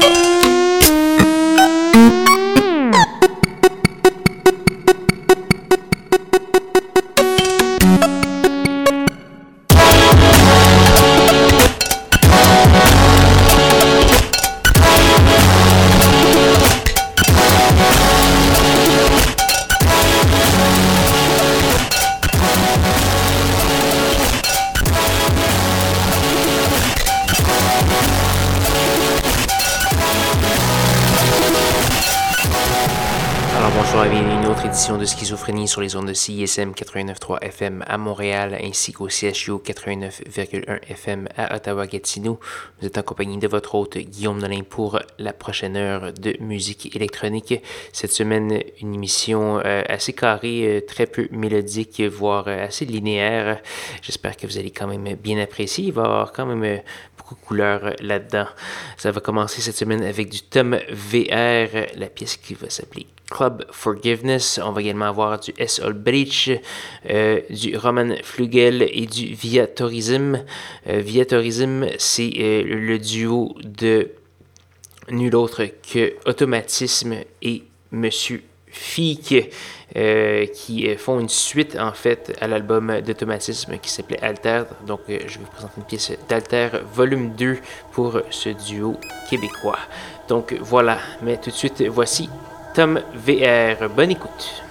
de sur les ondes de CISM 89.3 FM à Montréal ainsi qu'au CHU 89.1 FM à Ottawa-Gatineau. Vous êtes en compagnie de votre hôte Guillaume Nolin pour la prochaine heure de musique électronique. Cette semaine, une émission euh, assez carrée, euh, très peu mélodique, voire euh, assez linéaire. J'espère que vous allez quand même bien apprécier. Il va y avoir quand même beaucoup de couleurs là-dedans. Ça va commencer cette semaine avec du Tom VR, la pièce qui va s'appeler Club Forgiveness. On va également avoir du S. Olbrich, euh, du Roman Flugel et du Viatorism. Euh, Viatorism, c'est euh, le duo de nul autre que Automatisme et Monsieur Fique. qui font une suite en fait à l'album d'automatisme qui s'appelait Alter. Donc je vous présenter une pièce d'Alter volume 2 pour ce duo québécois. Donc voilà, mais tout de suite voici VR. Bonne écoute.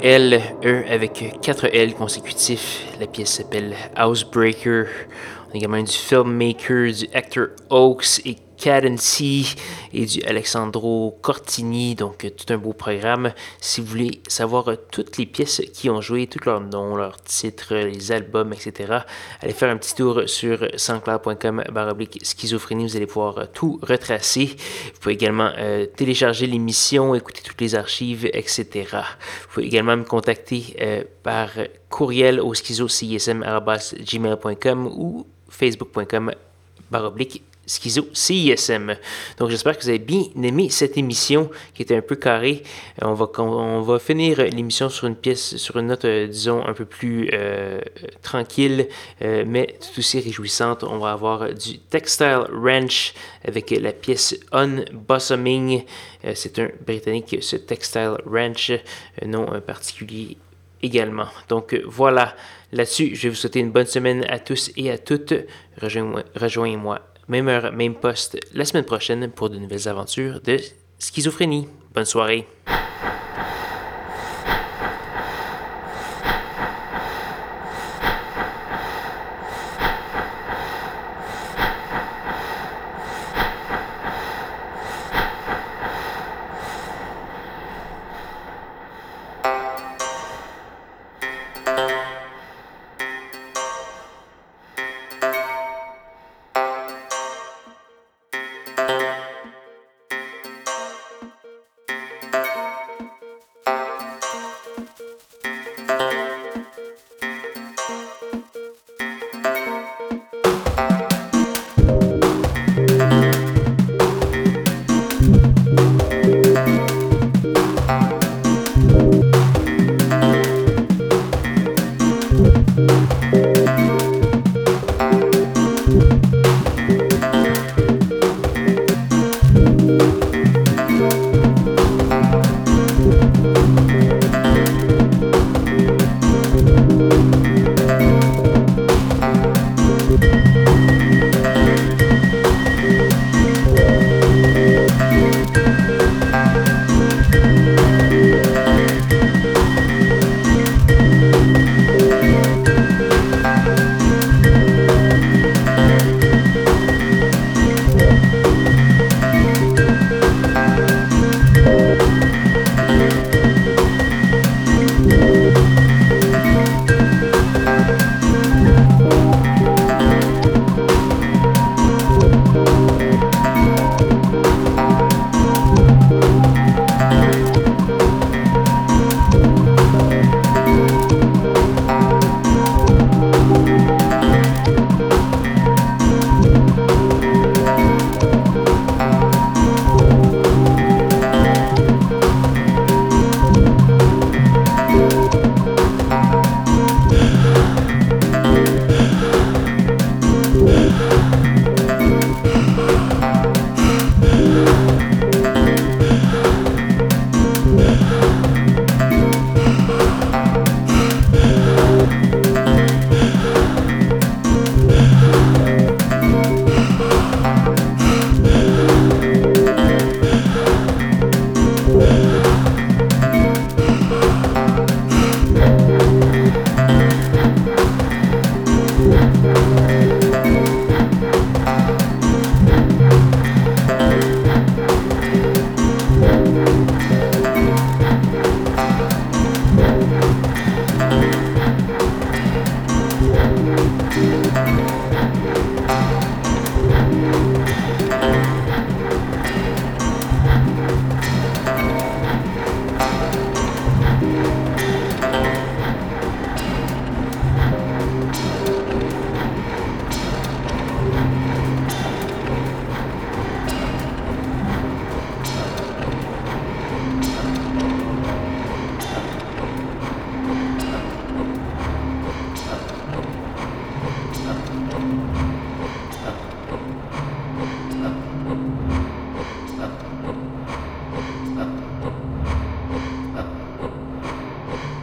L, E avec 4 L consécutifs. La pièce s'appelle Housebreaker. On a également du filmmaker, du actor Oaks et Cadency et du Alexandro Cortini. Donc, euh, tout un beau programme. Si vous voulez savoir euh, toutes les pièces qui ont joué, tous leurs noms, leurs titres, les albums, etc., allez faire un petit tour sur sanscloud.com baroblique schizophrénie. Vous allez pouvoir euh, tout retracer. Vous pouvez également télécharger l'émission, écouter toutes les archives, etc. Vous pouvez également me contacter par courriel au schizocism.gmail.com ou facebook.com baroblique Schizo CISM. Donc j'espère que vous avez bien aimé cette émission qui était un peu carrée. On va, on va finir l'émission sur une pièce, sur une note, euh, disons, un peu plus euh, tranquille, euh, mais tout aussi réjouissante. On va avoir du Textile Ranch avec la pièce Unbossoming. C'est un britannique, ce Textile Ranch, nom particulier également. Donc voilà, là-dessus, je vais vous souhaiter une bonne semaine à tous et à toutes. Rejoignez-moi même heure, même poste, la semaine prochaine pour de nouvelles aventures de schizophrénie. Bonne soirée.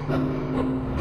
Ha ha ha.